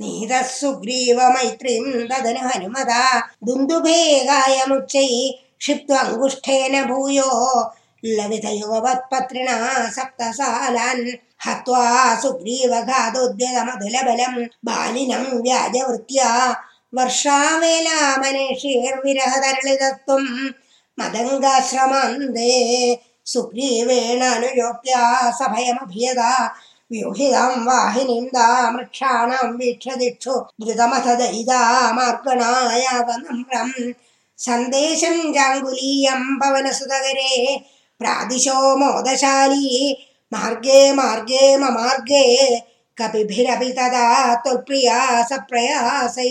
നീതസുഗ്രീവമൈത്രീം തദനു ഹനുമത ദുന്ദുഭേകായമുച്ചൈ ക്ഷിപ്ത്വങ്കുഷ്ഠേന ഭൂയോ. ലവിതയുഗവത്പത്രിണ സപ്തസാലാൻ ഹത്വാ സുഗ്രീവഘാതോദ്യതമതുലബലം ബാലിനം വ്യാജവൃത്യ. വർഷാവേലാമനേഷീർവിരഹതരളിതത്വം മദംഗാശ്രമാന്തേ. സുഗ്രീവേണ അനുയോക്യ സഭയമഭിയത. व्यूहितां वाहिनीं दा वीक्षदिक्षु द्रुतमथ दयिता मार्गणायावनम्रम् सन्देशं जाङ्गुलीयं पवनसुतगरे प्रादिशो मोदशाली मार्गे मार्गे ममार्गे कपिभिरपि तदा त्वत्प्रिया सप्रयासै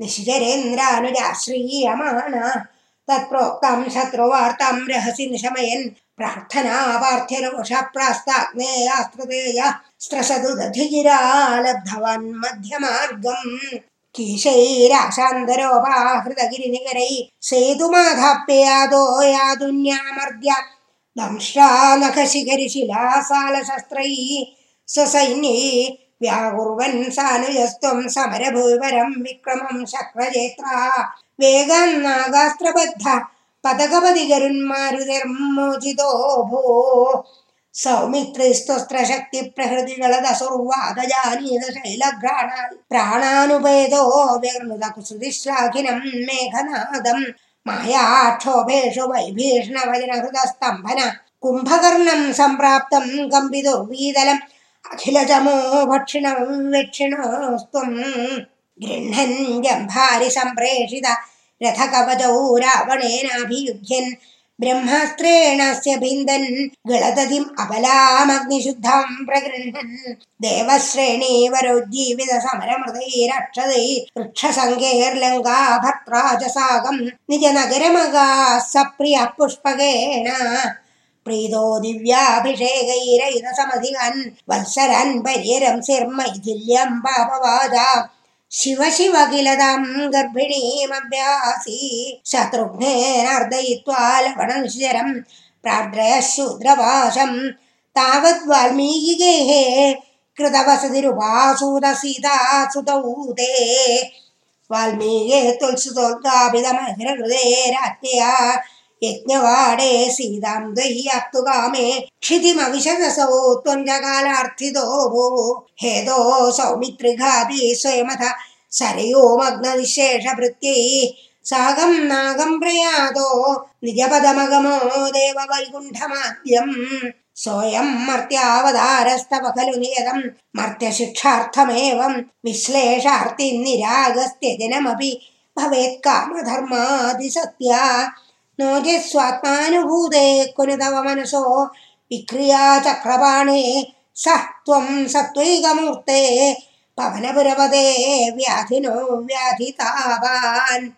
निशिचरेन्द्रानुजाश्रीयमाणा। तत्प्रोक्तं शत्रुवार्तां रहसि निशमयन्। प्रार्थना पार्थ्यरोषप्रास्ताग्नेयास्त्रतेय स्त्रसतु दधिगिरा लब्धवान् मध्यमार्गम्। कीशैराशान्तरोपाहृतगिरिनिकरै सेतुमाधाप्ययादो यादुन्यामर्द्य വ്യാകുർവൻ സാനുജസ്ത്വം സമരഭൂപരം വിക്രമം ശക്രജേത്ര വേഗം നാഗാസ്ത്രബദ്ധ പതകപതികരുന്മാരുനിർമോചിതോ ഭൂ. സൗമിത്രിസ്തുസ്ത്രശക്തി പ്രഹൃതികളദസുർവാദജാനീത ശൈലഘ്രാണാൽ പ്രാണാനുപേതോ മേഘനാദം. മായാക്ഷോഭേഷു വൈഭീഷണ വചനഹൃതസ്തംഭന കുംഭകർണം സംപ്രാപ്തം ഗംഭിതുർവീതലം भक्षिणं वेक्षिणोस्त्वं गृह्णन् जम्भारि सम्प्रेषित रथकवचौ रावणेनाभियुध्यन् ब्रह्मास्त्रेणस्य भिन्दन् गळदधिम् अबलामग्निशुद्धां प्रगृह्णन् देवश्रेणीवरोज्जीवित समरमृतैरक्षदै वृक्षसङ्गैर्लङ्का भर्त्रा च साकं निजनगरमगा सप्रियः पुष्पकेण प्रीतो दिव्याभिषेकैरयुधसमधिगन् वत्सरन् पर्यरंसिर्मैथिल्यं पापवाजा शिव शिव किल तां गर्भिणीमभ्यासी। शत्रुघ्नेनार्दयित्वा लवणशरं प्रार्द्रयः शूद्रपाशं तावद् वाल्मीकिगेः कृतवसतिरुपासूतसीता सुतौ ते वाल्मीकेः तुल्सुतोल्काभितमहिरहृदे राज्ञया यज्ञवाडे सीतां दह्याप्तु कामे क्षितिमविशदसौ त्वञ्जकालार्थितो भो। हेदो सौमित्रिघाति स्वयमथ सरयोमग्नविशेषभृत्यै सागं नागं प्रयातो निजपदमगमो देववैकुण्ठमाद्यम् सोऽयं मर्त्यावतारस्तव खलु नियतं मर्त्यशिक्षार्थमेवं विश्लेषार्तिनिरागस्त्यजनमपि। भवेत् कामधर्मादिसत्या नो चेत् स्वात्मानुभूते कुनु तव मनसो विक्रियाचक्रपाणे सः त्वं सत्त्वैकमूर्ते पवनपुरपदे व्याधिनो व्याधितावान्